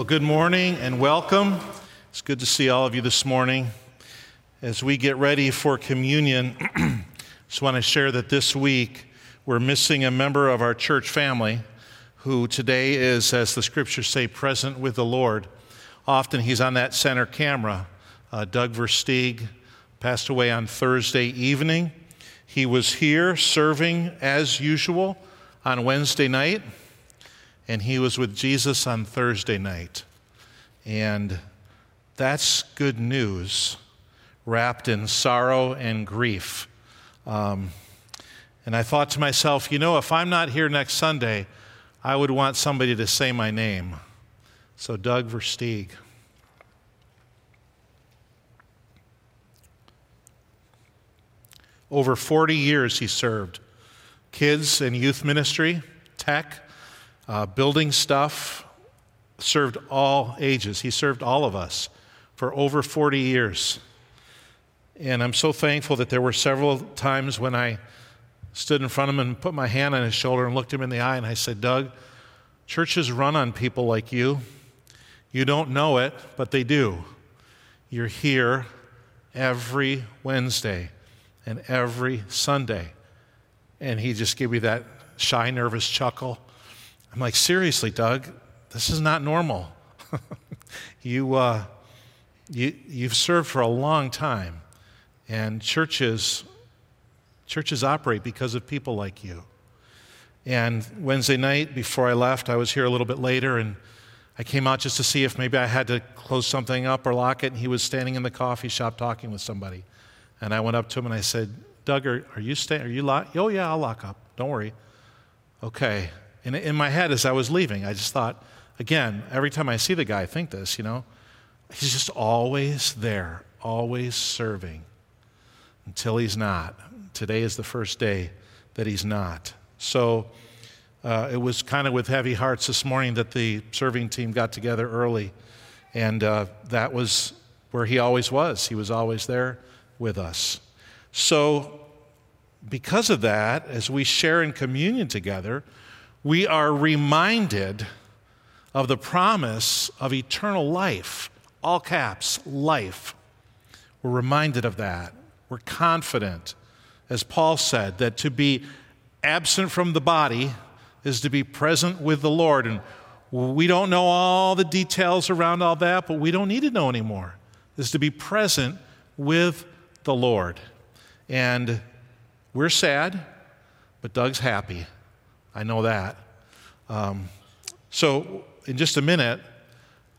Well, good morning and welcome. It's good to see all of you this morning. As we get ready for communion, I just want to share that this week we're missing a member of our church family who today is, as the scriptures say, present with the Lord. Often he's on that center camera. Uh, Doug Versteeg passed away on Thursday evening. He was here serving as usual on Wednesday night and he was with Jesus on Thursday night. And that's good news wrapped in sorrow and grief. Um, and I thought to myself, you know, if I'm not here next Sunday, I would want somebody to say my name. So, Doug Versteeg. Over 40 years he served kids and youth ministry, tech, uh, building stuff, served all ages. He served all of us for over 40 years. And I'm so thankful that there were several times when I stood in front of him and put my hand on his shoulder and looked him in the eye and I said, Doug, churches run on people like you. You don't know it, but they do. You're here every Wednesday and every Sunday. And he just gave me that shy, nervous chuckle. I'm like, seriously, Doug, this is not normal. you, uh, you, you've served for a long time, and churches, churches operate because of people like you. And Wednesday night, before I left, I was here a little bit later, and I came out just to see if maybe I had to close something up or lock it, and he was standing in the coffee shop talking with somebody. And I went up to him and I said, Doug, are, are you staying? Are you locked? Oh, yeah, I'll lock up. Don't worry. Okay. And in my head, as I was leaving, I just thought, again, every time I see the guy, I think this, you know, he's just always there, always serving until he's not. Today is the first day that he's not. So uh, it was kind of with heavy hearts this morning that the serving team got together early. And uh, that was where he always was. He was always there with us. So, because of that, as we share in communion together, we are reminded of the promise of eternal life. All caps, life. We're reminded of that. We're confident, as Paul said, that to be absent from the body is to be present with the Lord. And we don't know all the details around all that, but we don't need to know anymore. Is to be present with the Lord. And we're sad, but Doug's happy. I know that. Um, so, in just a minute,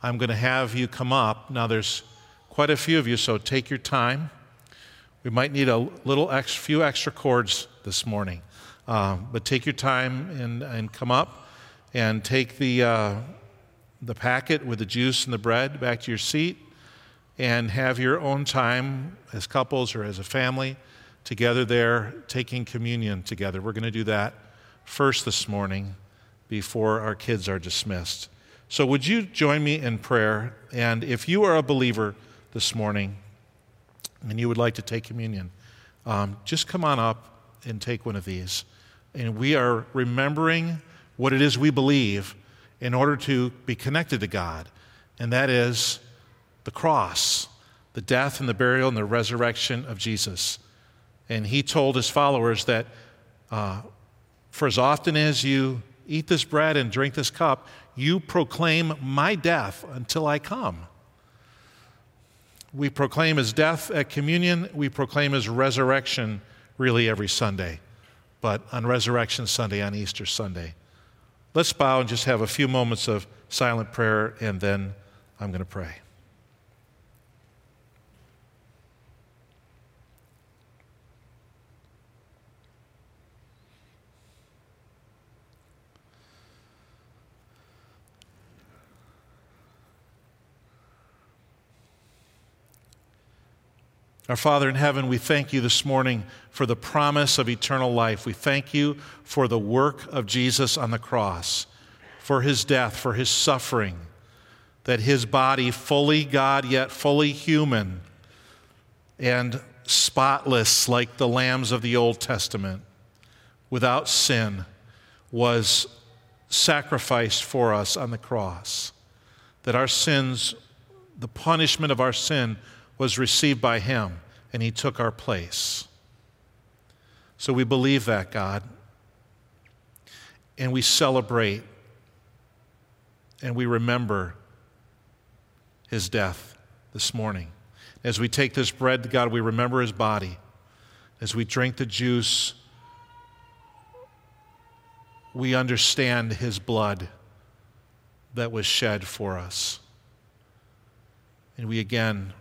I'm going to have you come up. Now, there's quite a few of you, so take your time. We might need a little extra, few extra chords this morning, um, but take your time and, and come up and take the, uh, the packet with the juice and the bread back to your seat and have your own time as couples or as a family together there taking communion together. We're going to do that first this morning before our kids are dismissed. So, would you join me in prayer? And if you are a believer this morning and you would like to take communion, um, just come on up and take one of these. And we are remembering what it is we believe in order to be connected to God, and that is the cross, the death and the burial and the resurrection of Jesus. And he told his followers that uh, for as often as you eat this bread and drink this cup, you proclaim my death until I come. We proclaim his death at communion, we proclaim his resurrection really every Sunday, but on Resurrection Sunday, on Easter Sunday. Let's bow and just have a few moments of silent prayer, and then I'm going to pray. Our Father in heaven, we thank you this morning for the promise of eternal life. We thank you for the work of Jesus on the cross, for his death, for his suffering, that his body, fully God yet fully human, and spotless like the lambs of the Old Testament, without sin, was sacrificed for us on the cross. that our sins, the punishment of our sin, was received by Him, and He took our place. So we believe that, God. And we celebrate and we remember His death this morning. As we take this bread, God, we remember His body. As we drink the juice, we understand His blood that was shed for us. And we again,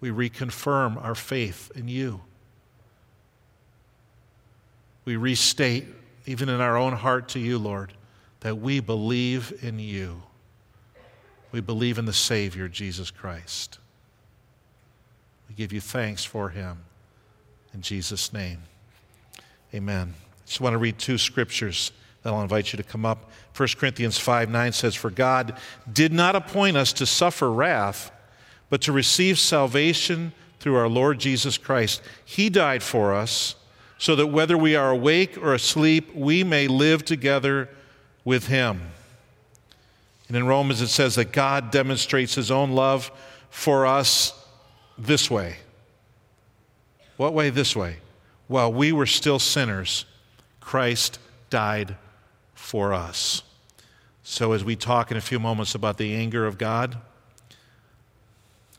we reconfirm our faith in you. We restate, even in our own heart to you, Lord, that we believe in you. We believe in the Savior, Jesus Christ. We give you thanks for him. In Jesus' name, amen. I just want to read two scriptures that I'll invite you to come up. 1 Corinthians 5 9 says, For God did not appoint us to suffer wrath, but to receive salvation through our Lord Jesus Christ. He died for us, so that whether we are awake or asleep, we may live together with Him. And in Romans, it says that God demonstrates His own love for us this way. What way? This way. While we were still sinners, Christ died for us. So, as we talk in a few moments about the anger of God,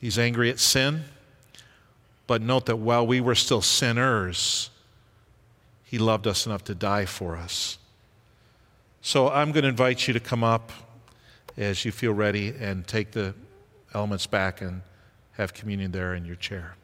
He's angry at sin. But note that while we were still sinners, He loved us enough to die for us. So, I'm going to invite you to come up as you feel ready and take the elements back and have communion there in your chair.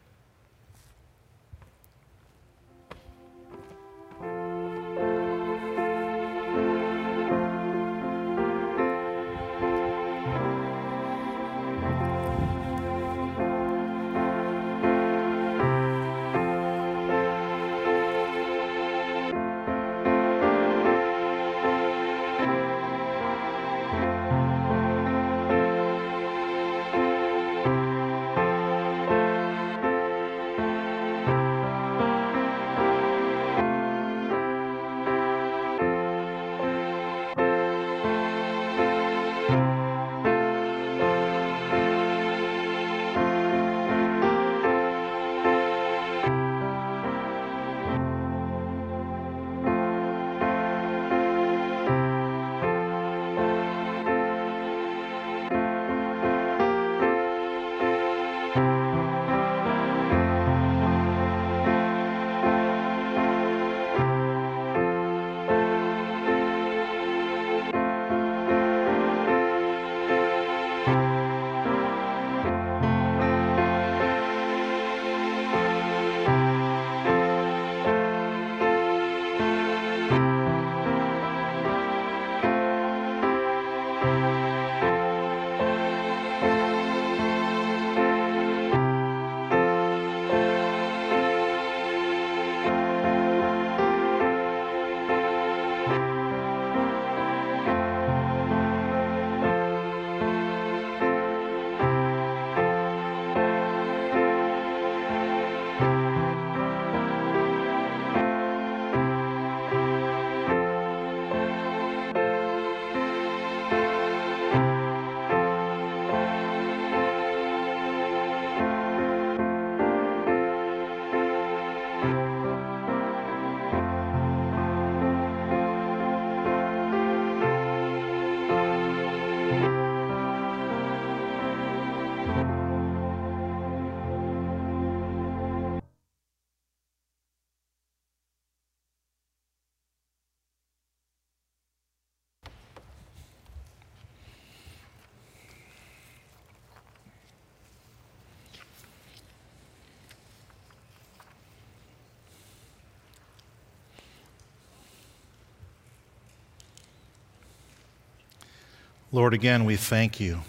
Lord, again, we thank you.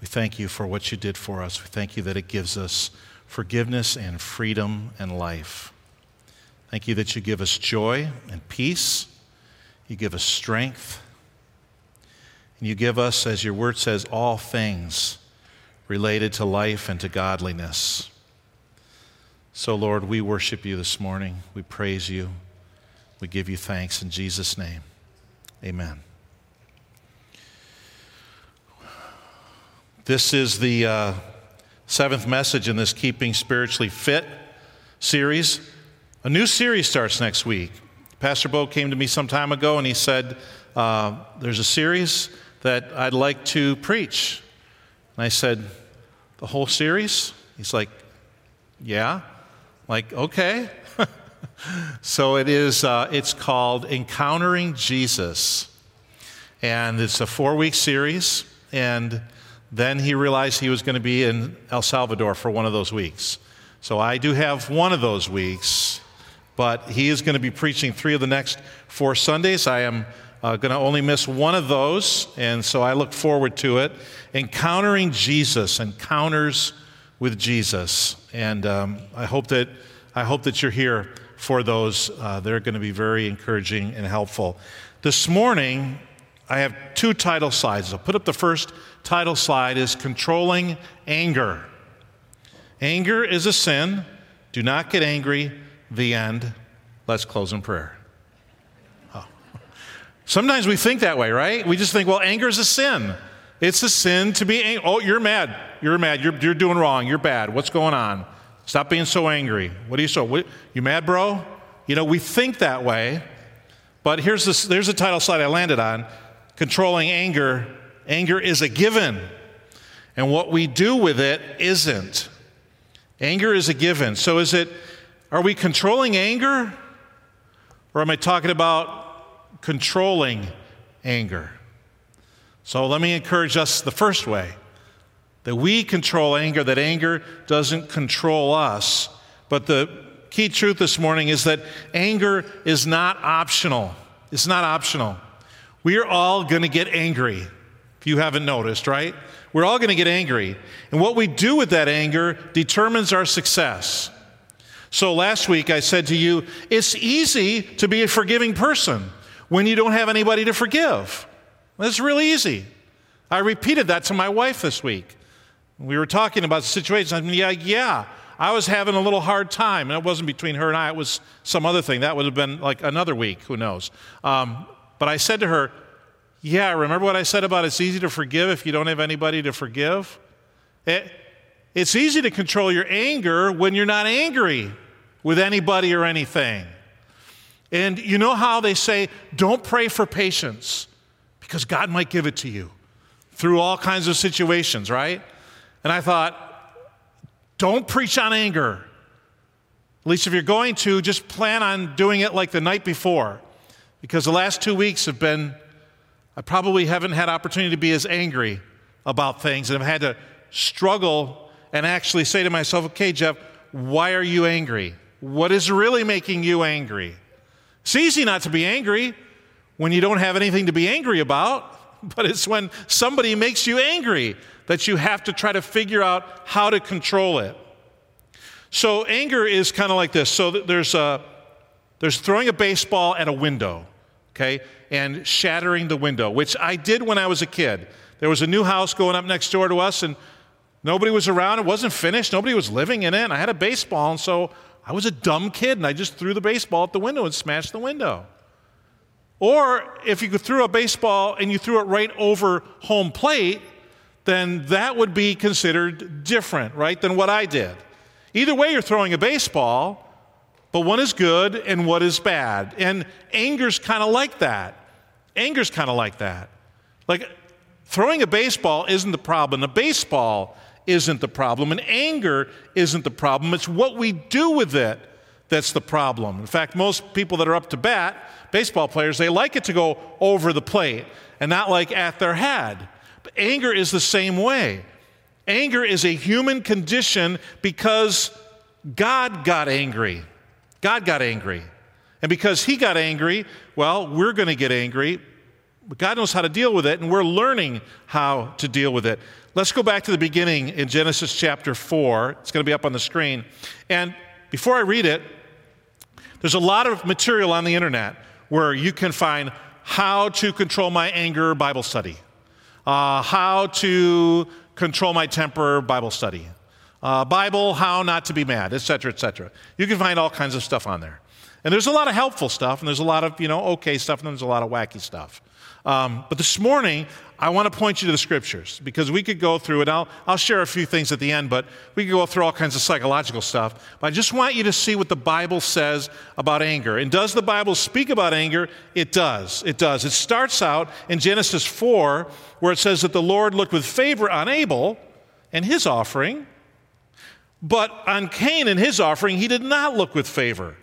We thank you for what you did for us. We thank you that it gives us forgiveness and freedom and life. Thank you that you give us joy and peace. You give us strength. And you give us, as your word says, all things related to life and to godliness. So, Lord, we worship you this morning. We praise you. We give you thanks in Jesus' name. Amen. This is the uh, seventh message in this Keeping Spiritually Fit series. A new series starts next week. Pastor Bo came to me some time ago and he said, uh, There's a series that I'd like to preach. And I said, The whole series? He's like, Yeah. Like, okay. so it is, uh, it's called Encountering Jesus. And it's a four week series. And then he realized he was going to be in El Salvador for one of those weeks. So I do have one of those weeks, but he is going to be preaching three of the next four Sundays. I am uh, going to only miss one of those, and so I look forward to it. Encountering Jesus, encounters with Jesus, and um, I hope that I hope that you're here for those. Uh, they're going to be very encouraging and helpful. This morning, I have two title slides. I'll put up the first title slide is Controlling Anger. Anger is a sin. Do not get angry. The end. Let's close in prayer. Oh. Sometimes we think that way, right? We just think, well, anger is a sin. It's a sin to be angry. Oh, you're mad. You're mad. You're, you're doing wrong. You're bad. What's going on? Stop being so angry. What are you so? What, you mad, bro? You know, we think that way. But here's, this, there's the title slide I landed on Controlling Anger Anger is a given, and what we do with it isn't. Anger is a given. So is it, are we controlling anger? Or am I talking about controlling anger? So let me encourage us the first way that we control anger, that anger doesn't control us. But the key truth this morning is that anger is not optional. It's not optional. We are all going to get angry if you haven't noticed, right? We're all going to get angry. And what we do with that anger determines our success. So last week I said to you, it's easy to be a forgiving person when you don't have anybody to forgive. It's really easy. I repeated that to my wife this week. We were talking about the situation. I mean, yeah, yeah, I was having a little hard time. And it wasn't between her and I, it was some other thing. That would have been like another week, who knows. Um, but I said to her, yeah, remember what I said about it's easy to forgive if you don't have anybody to forgive? It, it's easy to control your anger when you're not angry with anybody or anything. And you know how they say, don't pray for patience because God might give it to you through all kinds of situations, right? And I thought, don't preach on anger. At least if you're going to, just plan on doing it like the night before because the last two weeks have been I probably haven't had opportunity to be as angry about things and I've had to struggle and actually say to myself, okay, Jeff, why are you angry? What is really making you angry? It's easy not to be angry when you don't have anything to be angry about, but it's when somebody makes you angry that you have to try to figure out how to control it. So anger is kind of like this. So there's a, there's throwing a baseball at a window okay, and shattering the window, which I did when I was a kid. There was a new house going up next door to us, and nobody was around. It wasn't finished, nobody was living in it. And I had a baseball, and so I was a dumb kid, and I just threw the baseball at the window and smashed the window. Or if you threw a baseball and you threw it right over home plate, then that would be considered different, right, than what I did. Either way, you're throwing a baseball, but one is good and what is bad. And anger's kind of like that. Anger's kind of like that. Like throwing a baseball isn't the problem. A baseball isn't the problem. And anger isn't the problem. It's what we do with it that's the problem. In fact, most people that are up to bat, baseball players, they like it to go over the plate and not like at their head. But anger is the same way. Anger is a human condition because God got angry. God got angry. And because he got angry, well, we're going to get angry. But God knows how to deal with it, and we're learning how to deal with it. Let's go back to the beginning in Genesis chapter 4. It's going to be up on the screen. And before I read it, there's a lot of material on the internet where you can find how to control my anger Bible study, uh, how to control my temper Bible study, uh, Bible, how not to be mad, etc., etc. You can find all kinds of stuff on there. And there's a lot of helpful stuff, and there's a lot of, you know, okay stuff, and there's a lot of wacky stuff. Um, but this morning, I want to point you to the scriptures because we could go through it. I'll, I'll share a few things at the end, but we could go through all kinds of psychological stuff. But I just want you to see what the Bible says about anger. And does the Bible speak about anger? It does. It does. It starts out in Genesis 4, where it says that the Lord looked with favor on Abel and his offering, but on Cain and his offering, he did not look with favor.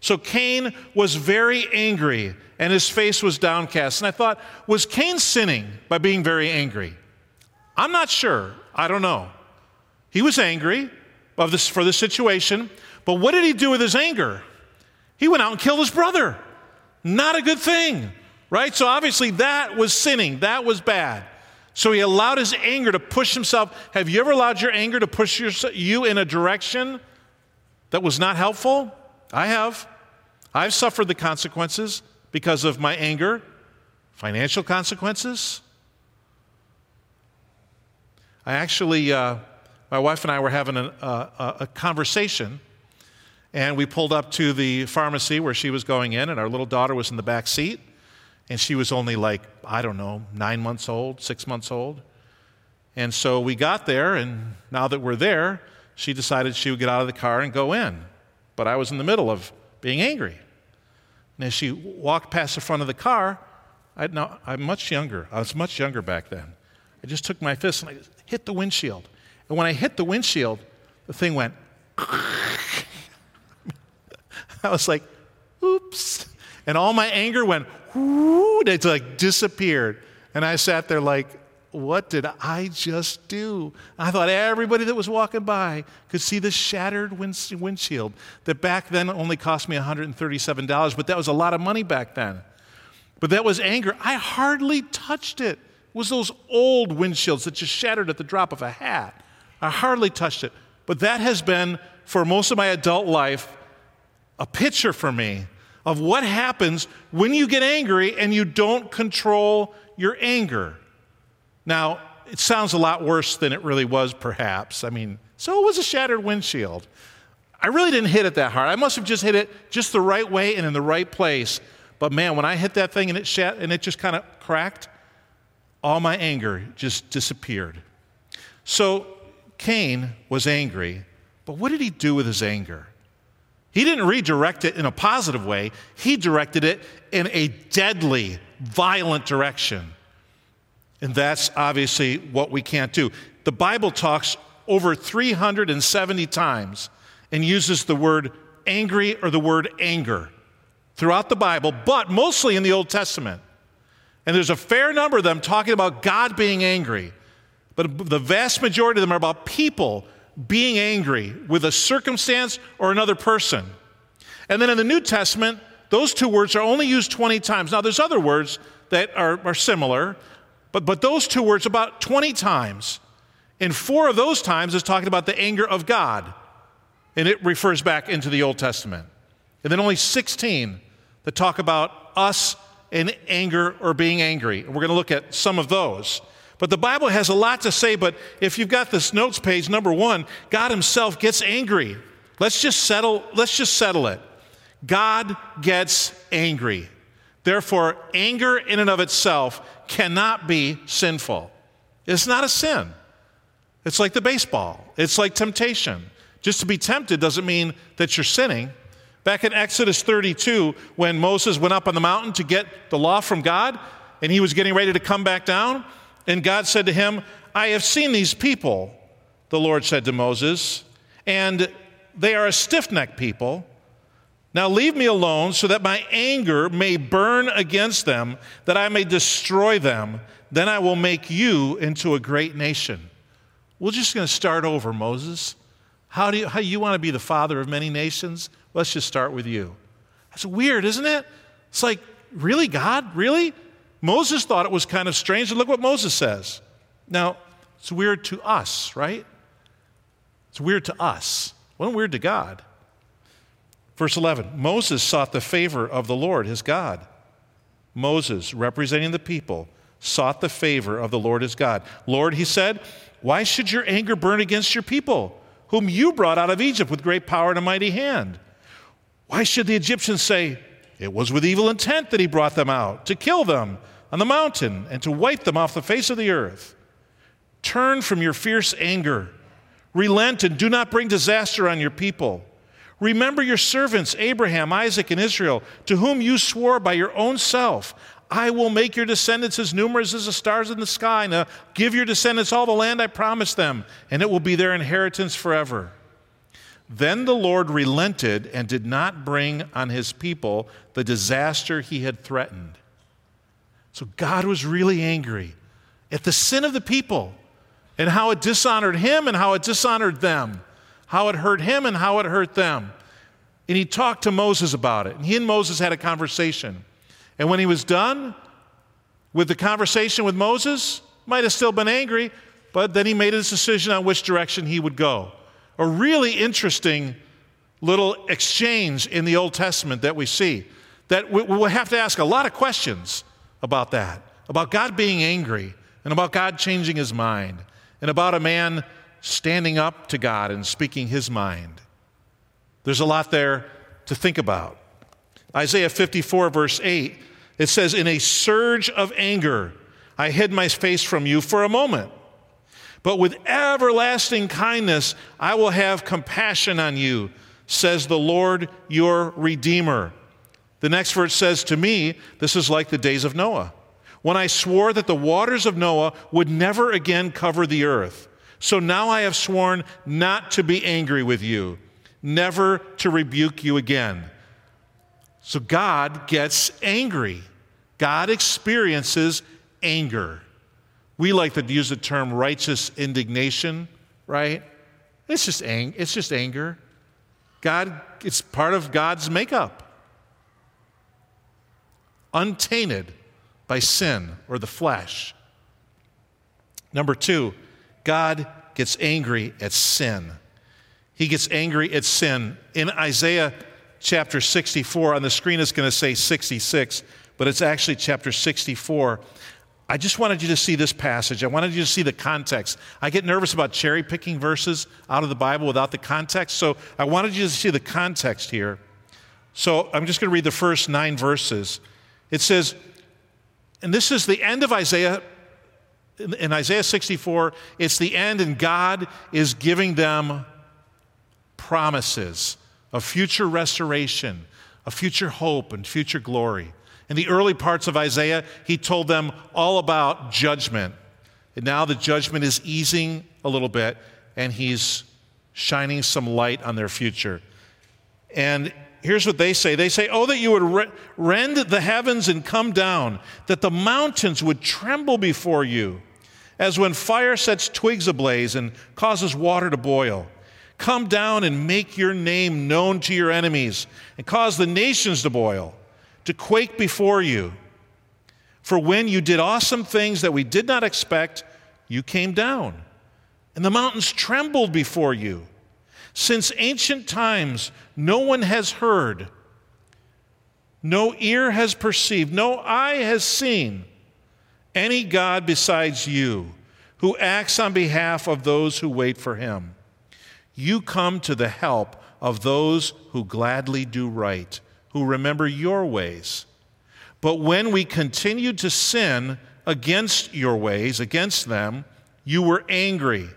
So Cain was very angry and his face was downcast. And I thought, was Cain sinning by being very angry? I'm not sure. I don't know. He was angry of this, for the situation, but what did he do with his anger? He went out and killed his brother. Not a good thing, right? So obviously that was sinning. That was bad. So he allowed his anger to push himself. Have you ever allowed your anger to push your, you in a direction that was not helpful? I have. I've suffered the consequences because of my anger, financial consequences. I actually, uh, my wife and I were having a, a, a conversation, and we pulled up to the pharmacy where she was going in, and our little daughter was in the back seat, and she was only like, I don't know, nine months old, six months old. And so we got there, and now that we're there, she decided she would get out of the car and go in. But I was in the middle of being angry. And as she walked past the front of the car, I, now, I'm much younger. I was much younger back then. I just took my fist and I hit the windshield. And when I hit the windshield, the thing went. I was like, oops. And all my anger went, whoo, it like disappeared. And I sat there like, what did I just do? I thought everybody that was walking by could see the shattered windshield that back then only cost me $137, but that was a lot of money back then. But that was anger. I hardly touched it. It was those old windshields that just shattered at the drop of a hat. I hardly touched it. But that has been, for most of my adult life, a picture for me of what happens when you get angry and you don't control your anger. Now, it sounds a lot worse than it really was, perhaps. I mean, so it was a shattered windshield. I really didn't hit it that hard. I must have just hit it just the right way and in the right place. But man, when I hit that thing and it shat and it just kind of cracked, all my anger just disappeared. So Cain was angry, but what did he do with his anger? He didn't redirect it in a positive way, he directed it in a deadly, violent direction. And that's obviously what we can't do. The Bible talks over 370 times and uses the word angry or the word anger throughout the Bible, but mostly in the Old Testament. And there's a fair number of them talking about God being angry. But the vast majority of them are about people being angry with a circumstance or another person. And then in the New Testament, those two words are only used 20 times. Now, there's other words that are, are similar, but, but those two words about 20 times. And four of those times is talking about the anger of God. And it refers back into the Old Testament. And then only 16 that talk about us in anger or being angry. And we're going to look at some of those. But the Bible has a lot to say, but if you've got this notes page, number one, God Himself gets angry. Let's just settle, let's just settle it. God gets angry. Therefore, anger in and of itself cannot be sinful. It's not a sin. It's like the baseball, it's like temptation. Just to be tempted doesn't mean that you're sinning. Back in Exodus 32, when Moses went up on the mountain to get the law from God, and he was getting ready to come back down, and God said to him, I have seen these people, the Lord said to Moses, and they are a stiff necked people now leave me alone so that my anger may burn against them, that I may destroy them. Then I will make you into a great nation. We're just going to start over, Moses. How do you, how you want to be the father of many nations? Let's just start with you. That's weird, isn't it? It's like, really, God? Really? Moses thought it was kind of strange. And look what Moses says. Now, it's weird to us, right? It's weird to us. It wasn't weird to God. Verse 11 Moses sought the favor of the Lord his God. Moses, representing the people, sought the favor of the Lord his God. Lord, he said, why should your anger burn against your people, whom you brought out of Egypt with great power and a mighty hand? Why should the Egyptians say, It was with evil intent that he brought them out, to kill them? On the mountain and to wipe them off the face of the earth. Turn from your fierce anger. Relent and do not bring disaster on your people. Remember your servants, Abraham, Isaac, and Israel, to whom you swore by your own self, I will make your descendants as numerous as the stars in the sky. Now give your descendants all the land I promised them, and it will be their inheritance forever. Then the Lord relented and did not bring on his people the disaster he had threatened. So God was really angry at the sin of the people and how it dishonored him and how it dishonored them, how it hurt him and how it hurt them. And he talked to Moses about it. And he and Moses had a conversation. And when he was done with the conversation with Moses, might have still been angry, but then he made his decision on which direction he would go a really interesting little exchange in the Old Testament that we see. That we, will have to ask a lot of questions about that, about God being angry, and about God changing his mind, and about a man standing up to God and speaking his mind. There's a lot there to think about. Isaiah 54, verse 8, it says, In a surge of anger, I hid my face from you for a moment. But with everlasting kindness, I will have compassion on you, says the Lord your Redeemer. The next verse says, To me, this is like the days of Noah, when I swore that the waters of Noah would never again cover the earth. So now I have sworn not to be angry with you, never to rebuke you again. So God gets angry. God experiences anger. We like to use the term righteous indignation, right? It's just, ang- it's just anger. God, it's part of God's makeup. Untainted by sin or the flesh. Number two, God gets angry at sin. He gets angry at sin. In Isaiah chapter 64, on the screen it's going to say 66, but it's actually chapter 64. I just wanted you to see this passage. I wanted you to see the context. I get nervous about cherry picking verses out of the Bible without the context, so I wanted you to see the context here. So I'm just going to read the first nine verses. It says, and this is the end of Isaiah, in Isaiah 64, it's the end, and God is giving them promises of future restoration, of future hope, and future glory. In the early parts of Isaiah, he told them all about judgment. And now the judgment is easing a little bit, and he's shining some light on their future. And here's what they say they say, Oh, that you would rend the heavens and come down, that the mountains would tremble before you, as when fire sets twigs ablaze and causes water to boil. Come down and make your name known to your enemies, and cause the nations to boil to quake before you. For when you did awesome things that we did not expect, you came down, and the mountains trembled before you. Since ancient times, no one has heard, no ear has perceived, no eye has seen any God besides you who acts on behalf of those who wait for him. You come to the help of those who gladly do right who remember your ways. But when we continued to sin against your ways, against them, you were angry.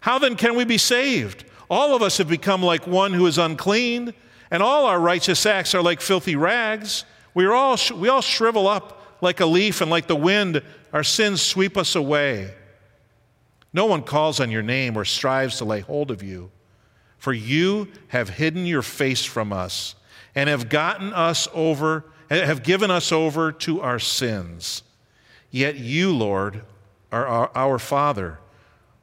How then can we be saved? All of us have become like one who is unclean, and all our righteous acts are like filthy rags. We, are all, we all shrivel up like a leaf, and like the wind, our sins sweep us away. No one calls on your name or strives to lay hold of you, for you have hidden your face from us and have gotten us over, have given us over to our sins. Yet you, Lord, are our, our Father.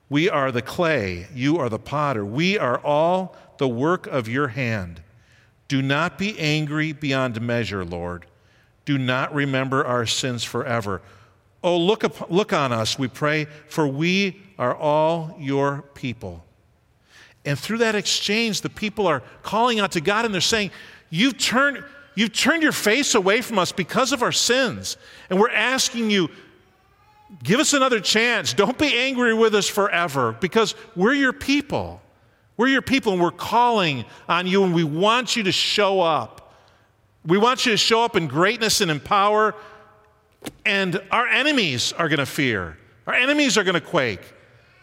We are the clay, you are the potter. We are all the work of your hand. Do not be angry beyond measure, Lord. Do not remember our sins forever. Oh, look, up, look on us, we pray, for we are all your people. And through that exchange, the people are calling out to God and they're saying, You've turned, you've turned your face away from us because of our sins. And we're asking you, give us another chance. Don't be angry with us forever because we're your people. We're your people and we're calling on you and we want you to show up. We want you to show up in greatness and in power And our enemies are going to fear. Our enemies are going to quake.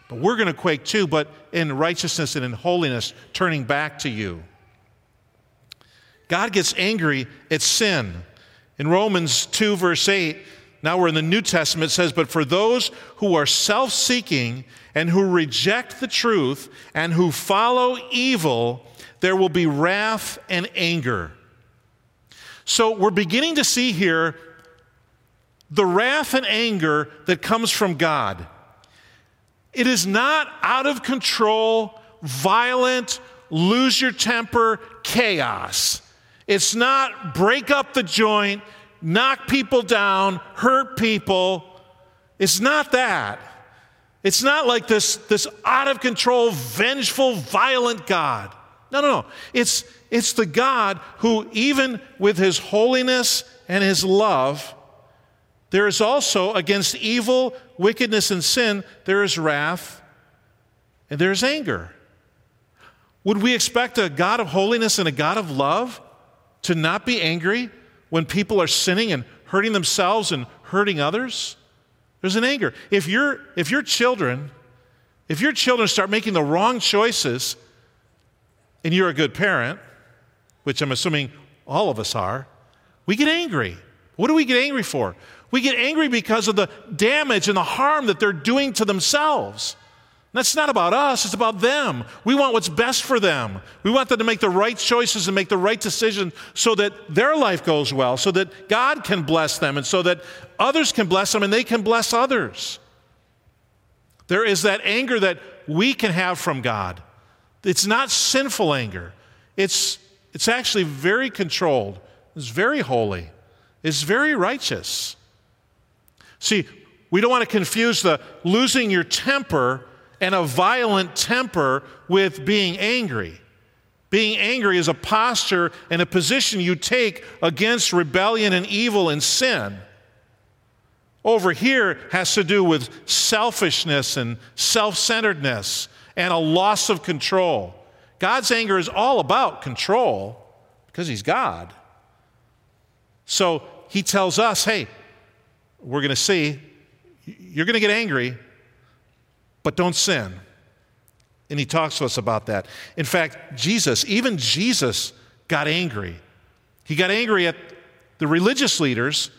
But we're going to quake too, but in righteousness and in holiness, turning back to you. God gets angry at sin. In Romans 2, verse 8, now we're in the New Testament, it says, But for those who are self seeking and who reject the truth and who follow evil, there will be wrath and anger. So we're beginning to see here the wrath and anger that comes from God. It is not out of control, violent, lose your temper chaos. It's not break up the joint, knock people down, hurt people. It's not that. It's not like this, this out of control, vengeful, violent God. No, no, no. It's, it's the God who, even with his holiness and his love, there is also against evil, wickedness, and sin, there is wrath and there is anger. Would we expect a God of holiness and a God of love to not be angry when people are sinning and hurting themselves and hurting others? There's an anger. If, you if your children, if your children start making the wrong choices, and you're a good parent, which I'm assuming all of us are, we get angry. What do we get angry for? We get angry because of the damage and the harm that they're doing to themselves. That's not about us, it's about them. We want what's best for them. We want them to make the right choices and make the right decisions so that their life goes well, so that God can bless them, and so that others can bless them and they can bless others. There is that anger that we can have from God. It's not sinful anger, it's, it's actually very controlled, it's very holy, it's very righteous. See, we don't want to confuse the losing your temper and a violent temper with being angry. Being angry is a posture and a position you take against rebellion and evil and sin. Over here has to do with selfishness and self centeredness and a loss of control. God's anger is all about control because He's God. So He tells us, hey, we're going to see, you're going to get angry, but don't sin. And he talks to us about that. In fact, Jesus, even Jesus got angry. He got angry at the religious leaders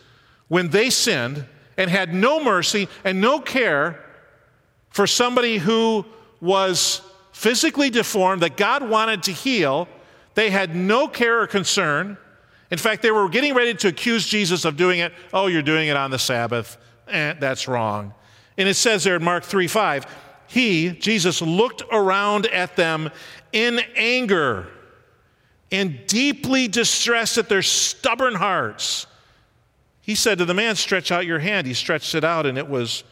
when they sinned and had no mercy and no care for somebody who was physically deformed that God wanted to heal. They had no care or concern. In fact, they were getting ready to accuse Jesus of doing it. Oh, you're doing it on the Sabbath. Eh, that's wrong. And it says there in Mark 3 5, he, Jesus, looked around at them in anger and deeply distressed at their stubborn hearts. He said to the man, Stretch out your hand. He stretched it out, and it was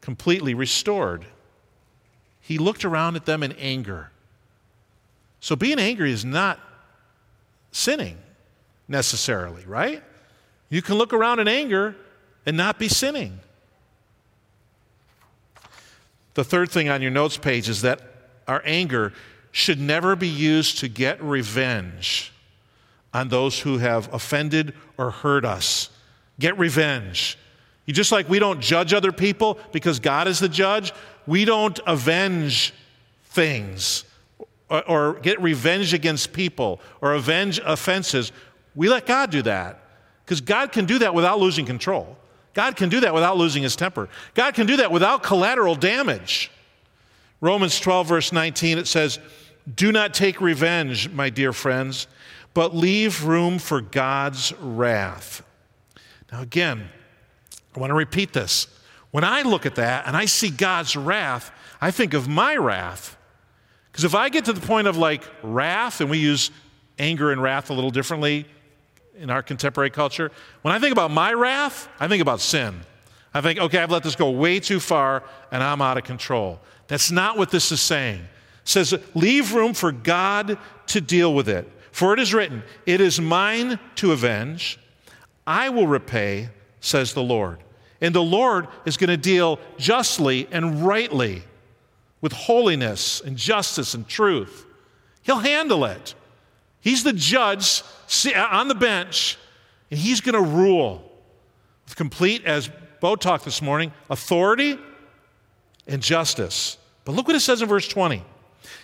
completely restored. He looked around at them in anger. So being angry is not sinning necessarily, right? You can look around in anger and not be sinning. The third thing on your notes page is that our anger should never be used to get revenge on those who have offended or hurt us. Get revenge. You just like we don't judge other people because God is the judge, we don't avenge things or, or get revenge against people or avenge offenses. We let God do that because God can do that without losing control. God can do that without losing his temper. God can do that without collateral damage. Romans 12, verse 19, it says, Do not take revenge, my dear friends, but leave room for God's wrath. Now, again, I want to repeat this. When I look at that and I see God's wrath, I think of my wrath. Because if I get to the point of like wrath, and we use anger and wrath a little differently in our contemporary culture. When I think about my wrath, I think about sin. I think, okay, I've let this go way too far and I'm out of control. That's not what this is saying. It says, leave room for God to deal with it. For it is written, It is mine to avenge. I will repay, says the Lord. And the Lord is going to deal justly and rightly with holiness and justice and truth. He'll handle it. He's the judge on the bench, and he's going to rule with complete, as Bo talked this morning, authority and justice. But look what it says in verse 20.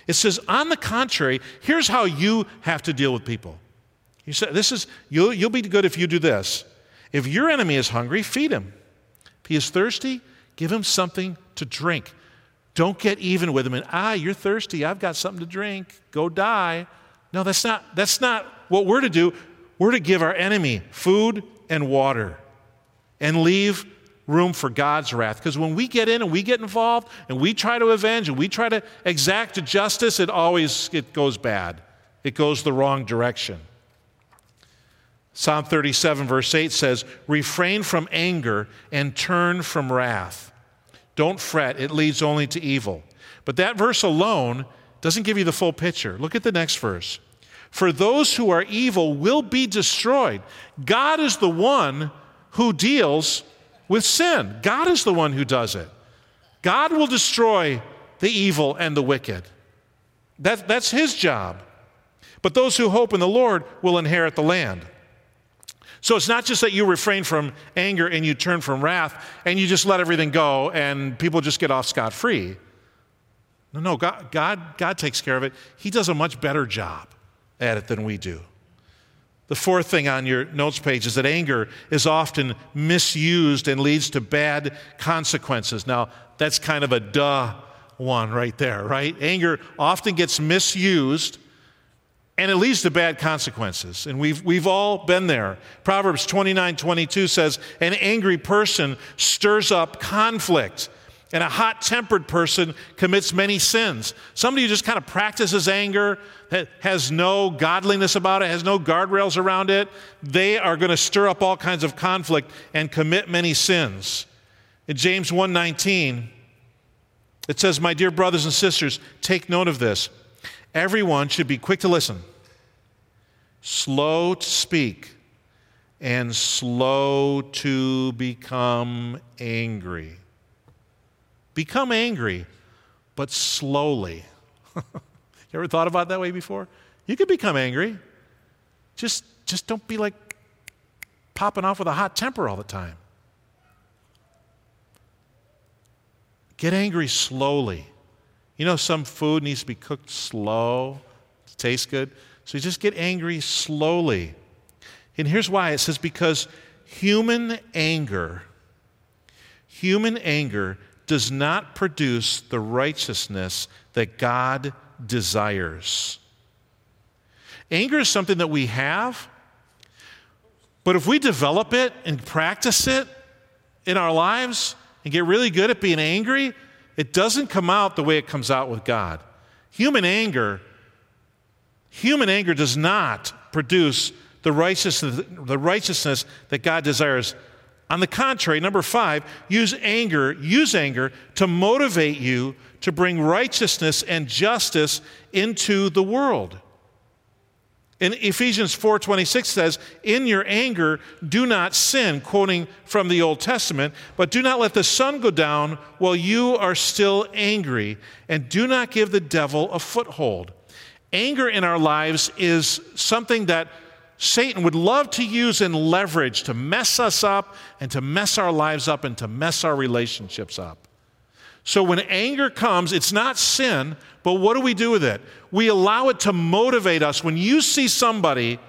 It says, on the contrary, here's how you have to deal with people. You said, this is, you'll, you'll be good if you do this. If your enemy is hungry, feed him. If he is thirsty, give him something to drink. Don't get even with him and, ah, you're thirsty. I've got something to drink. Go die. No, that's not, that's not what we're to do. We're to give our enemy food and water and leave room for God's wrath. Because when we get in and we get involved and we try to avenge and we try to exact justice, it always it goes bad. It goes the wrong direction. Psalm 37, verse 8 says, Refrain from anger and turn from wrath. Don't fret, it leads only to evil. But that verse alone doesn't give you the full picture. Look at the next verse. For those who are evil will be destroyed. God is the one who deals with sin. God is the one who does it. God will destroy the evil and the wicked. That, that's his job. But those who hope in the Lord will inherit the land. So it's not just that you refrain from anger and you turn from wrath and you just let everything go and people just get off scot free. No, no, God, God, God takes care of it. He does a much better job at it than we do. The fourth thing on your notes page is that anger is often misused and leads to bad consequences. Now, that's kind of a duh one right there, right? Anger often gets misused and it leads to bad consequences. And we've, we've all been there. Proverbs 29 22 says, An angry person stirs up conflict and a hot tempered person commits many sins. Somebody who just kind of practices anger, that has no godliness about it, has no guardrails around it, they are going to stir up all kinds of conflict and commit many sins. In James 1:19, it says, "My dear brothers and sisters, take note of this. Everyone should be quick to listen, slow to speak, and slow to become angry." Become angry, but slowly. you ever thought about that way before? You could become angry. Just, just don't be like popping off with a hot temper all the time. Get angry slowly. You know, some food needs to be cooked slow to taste good. So you just get angry slowly. And here's why it says, because human anger, human anger does not produce the righteousness that God desires. Anger is something that we have, but if we develop it and practice it in our lives and get really good at being angry, it doesn't come out the way it comes out with God. Human anger, human anger does not produce the righteousness, the righteousness that God desires. On the contrary, number five, use anger, use anger to motivate you to bring righteousness and justice into the world. In Ephesians 4:26 says, "In your anger do not sin," quoting from the Old Testament, "but do not let the sun go down while you are still angry, and do not give the devil a foothold." Anger in our lives is something that Satan would love to use and leverage to mess us up and to mess our lives up and to mess our relationships up. So when anger comes, it's not sin, but what do we do with it? We allow it to motivate us. When you see somebody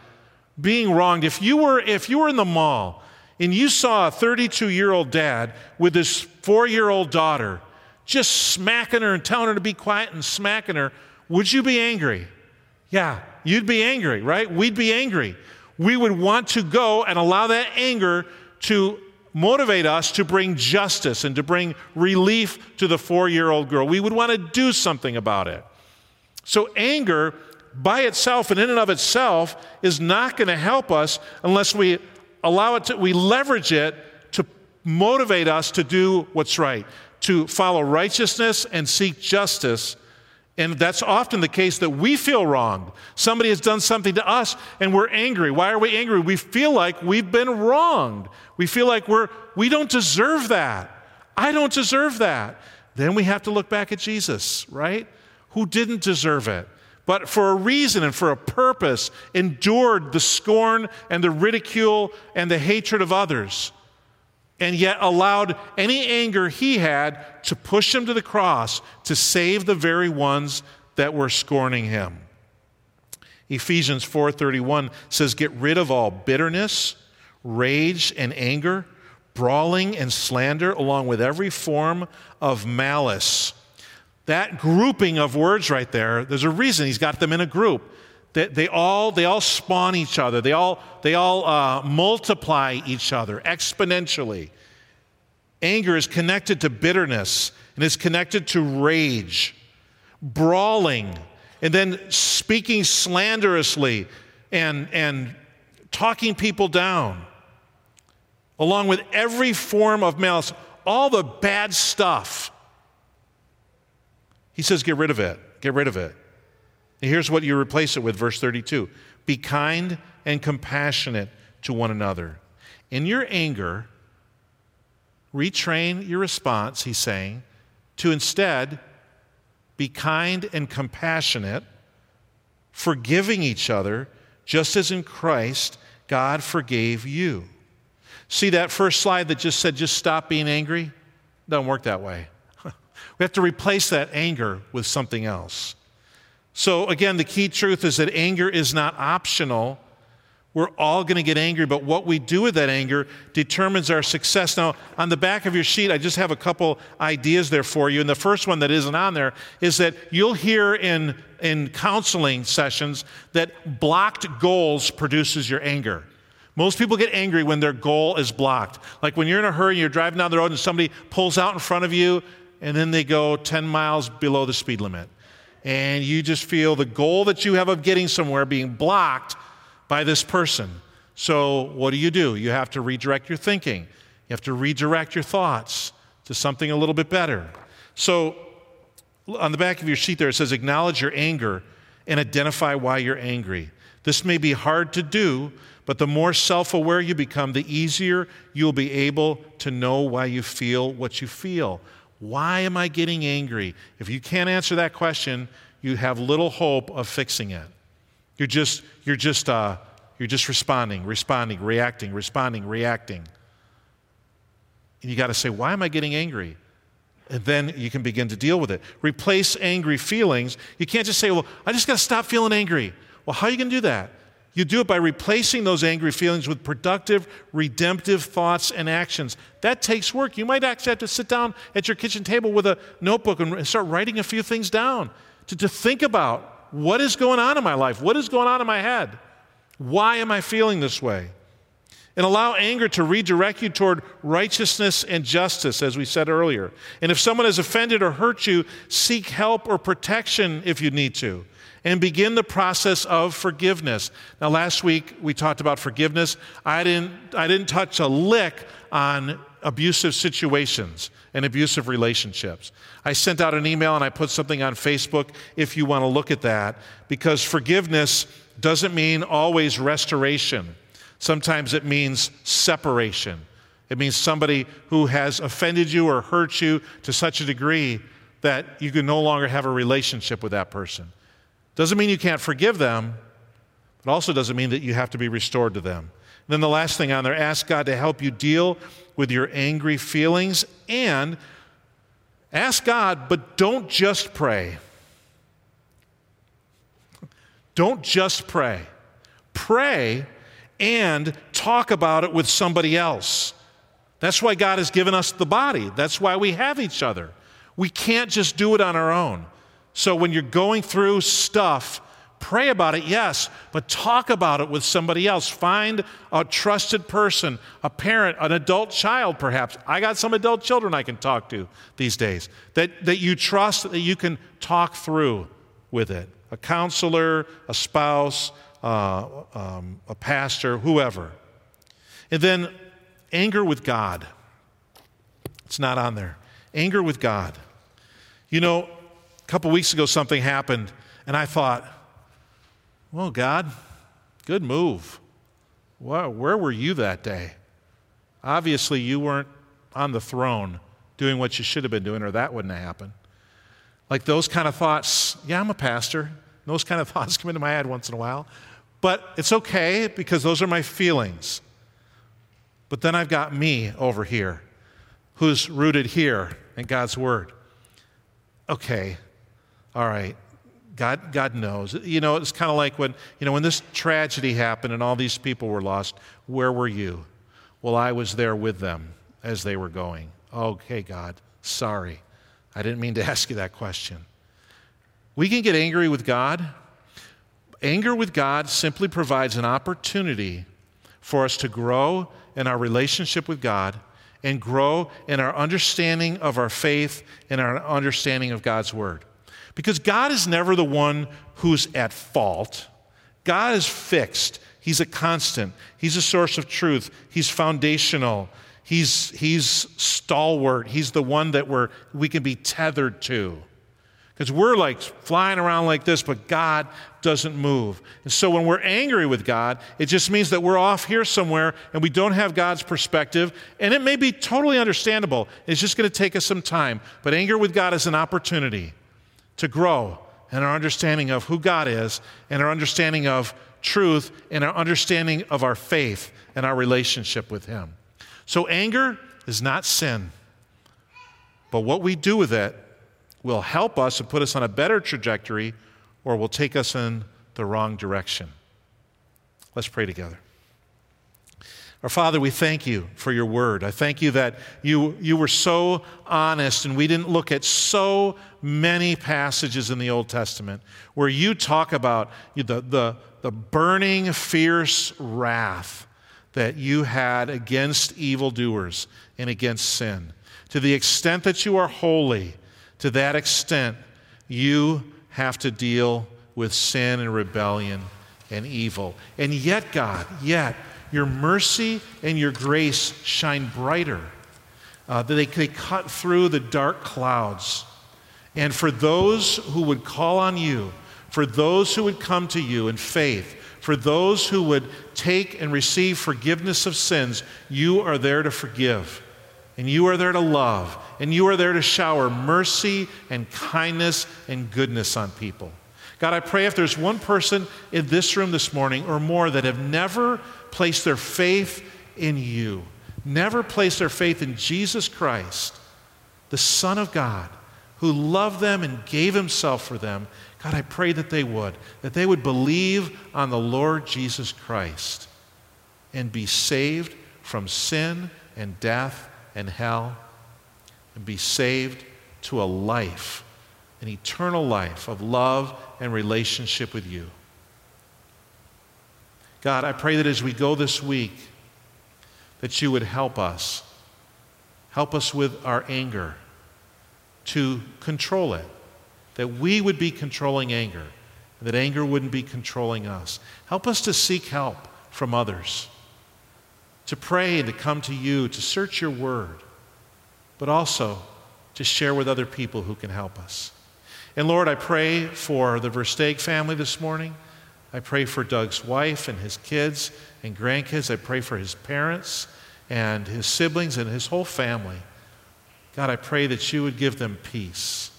being wronged, if you were, if you were in the mall and you saw a 32 year old dad with his four year old daughter just smacking her and telling her to be quiet and smacking her, would you be angry? Yeah, you'd be angry, right? We'd be angry. We would want to go and allow that anger to motivate us to bring justice and to bring relief to the four year old girl. We would want to do something about it. So, anger by itself and in and of itself is not going to help us unless we allow it to, we leverage it to motivate us to do what's right, to follow righteousness and seek justice and that's often the case that we feel wronged. Somebody has done something to us and we're angry. Why are we angry? We feel like we've been wronged. We feel like we're we don't deserve that. I don't deserve that. Then we have to look back at Jesus, right? Who didn't deserve it, but for a reason and for a purpose endured the scorn and the ridicule and the hatred of others and yet allowed any anger he had to push him to the cross to save the very ones that were scorning him. Ephesians 4:31 says get rid of all bitterness, rage and anger, brawling and slander along with every form of malice. That grouping of words right there, there's a reason he's got them in a group. They, they all, they all spawn each other, they all, they all uh, multiply each other exponentially. Anger is connected to bitterness and is connected to rage, brawling, and then speaking slanderously and, and talking people down, along with every form of malice, all the bad stuff. He says, get rid of it. Get rid of it. Here's what you replace it with, verse 32 Be kind and compassionate to one another. In your anger, retrain your response, he's saying, to instead be kind and compassionate, forgiving each other, just as in Christ God forgave you. See that first slide that just said, just stop being angry? Doesn't work that way. we have to replace that anger with something else. So, again, the key truth is that anger is not optional we're all going to get angry, but what we do with that anger determines our success. Now, on the back of your sheet, I just have a couple ideas there for you. And the first one that isn't on there is that you'll hear in, in counseling sessions that blocked goals produces your anger. Most people get angry when their goal is blocked. Like when you're in a hurry, you're driving down the road and somebody pulls out in front of you, and then they go 10 miles below the speed limit. And you just feel the goal that you have of getting somewhere being blocked by this person. So, what do you do? You have to redirect your thinking, you have to redirect your thoughts to something a little bit better. So, on the back of your sheet there, it says, Acknowledge your anger and identify why you're angry. This may be hard to do, but the more self aware you become, the easier you'll be able to know why you feel what you feel. Why am I getting angry? If you can't answer that question, you have little hope of fixing it. You're just, you're just, uh, you're just responding, responding, reacting, responding, reacting. And you got to say, why am I getting angry? And then you can begin to deal with it. Replace angry feelings. You can't just say, well, I just got to stop feeling angry. Well, how are you going to do that? You do it by replacing those angry feelings with productive, redemptive thoughts and actions. That takes work. You might actually have to sit down at your kitchen table with a notebook and start writing a few things down to, to think about what is going on in my life? What is going on in my head? Why am I feeling this way? And allow anger to redirect you toward righteousness and justice, as we said earlier. And if someone has offended or hurt you, seek help or protection if you need to. And begin the process of forgiveness. Now, last week we talked about forgiveness. I didn't, I didn't touch a lick on abusive situations and abusive relationships. I sent out an email and I put something on Facebook if you want to look at that, because forgiveness doesn't mean always restoration. Sometimes it means separation. It means somebody who has offended you or hurt you to such a degree that you can no longer have a relationship with that person. Doesn't mean you can't forgive them, but also doesn't mean that you have to be restored to them. And then the last thing on there ask God to help you deal with your angry feelings and ask God, but don't just pray. Don't just pray. Pray and talk about it with somebody else. That's why God has given us the body. That's why we have each other. We can't just do it on our own. So when you're going through stuff, Pray about it, yes, but talk about it with somebody else. Find a trusted person, a parent, an adult child, perhaps. I got some adult children I can talk to these days that, that you trust, that you can talk through with it. A counselor, a spouse, uh, um, a pastor, whoever. And then anger with God. It's not on there. Anger with God. You know, a couple weeks ago something happened, and I thought, well, God, good move. Where, where were you that day? Obviously, you weren't on the throne doing what you should have been doing, or that wouldn't have happened. Like those kind of thoughts, yeah, I'm a pastor. Those kind of thoughts come into my head once in a while. But it's okay because those are my feelings. But then I've got me over here who's rooted here in God's Word. Okay, all right. God, God knows. You know, it's kind of like when, you know, when this tragedy happened and all these people were lost, where were you? Well, I was there with them as they were going. Okay, God, sorry. I didn't mean to ask you that question. We can get angry with God. Anger with God simply provides an opportunity for us to grow in our relationship with God and grow in our understanding of our faith and our understanding of God's Word. Because God is never the one who's at fault. God is fixed. He's a constant. He's a source of truth. He's foundational. He's, he's stalwart. He's the one that we're, we can be tethered to. Because we're like flying around like this, but God doesn't move. And so when we're angry with God, it just means that we're off here somewhere and we don't have God's perspective. And it may be totally understandable. It's just going to take us some time. But anger with God is an opportunity to grow in our understanding of who God is and our understanding of truth and our understanding of our faith and our relationship with Him. So, anger is not sin, but what we do with it will help us and put us on a better trajectory or will take us in the wrong direction. Let's pray together. Our Father, we thank you for your word. I thank you that you, you were so honest and we didn't look at so many passages in the Old Testament where you talk about the, the, the burning, fierce wrath that you had against evildoers and against sin. To the extent that you are holy, to that extent, you have to deal with sin and rebellion and evil. And yet, God, yet, your mercy and your grace shine brighter. Uh, that they, they cut through the dark clouds. And for those who would call on you, for those who would come to you in faith, for those who would take and receive forgiveness of sins, you are there to forgive. And you are there to love. And you are there to shower mercy and kindness and goodness on people. God, I pray if there's one person in this room this morning or more that have never placed their faith in you, never placed their faith in Jesus Christ, the Son of God, who loved them and gave himself for them, God, I pray that they would, that they would believe on the Lord Jesus Christ and be saved from sin and death and hell and be saved to a life, an eternal life of love and relationship with you. God, I pray that as we go this week, that you would help us. Help us with our anger to control it, that we would be controlling anger, and that anger wouldn't be controlling us. Help us to seek help from others, to pray and to come to you, to search your word, but also to share with other people who can help us. And Lord, I pray for the Versteeg family this morning. I pray for Doug's wife and his kids and grandkids. I pray for his parents and his siblings and his whole family. God, I pray that you would give them peace.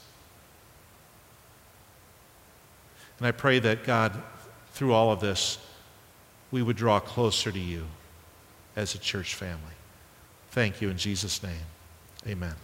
And I pray that, God, through all of this, we would draw closer to you as a church family. Thank you in Jesus' name. Amen.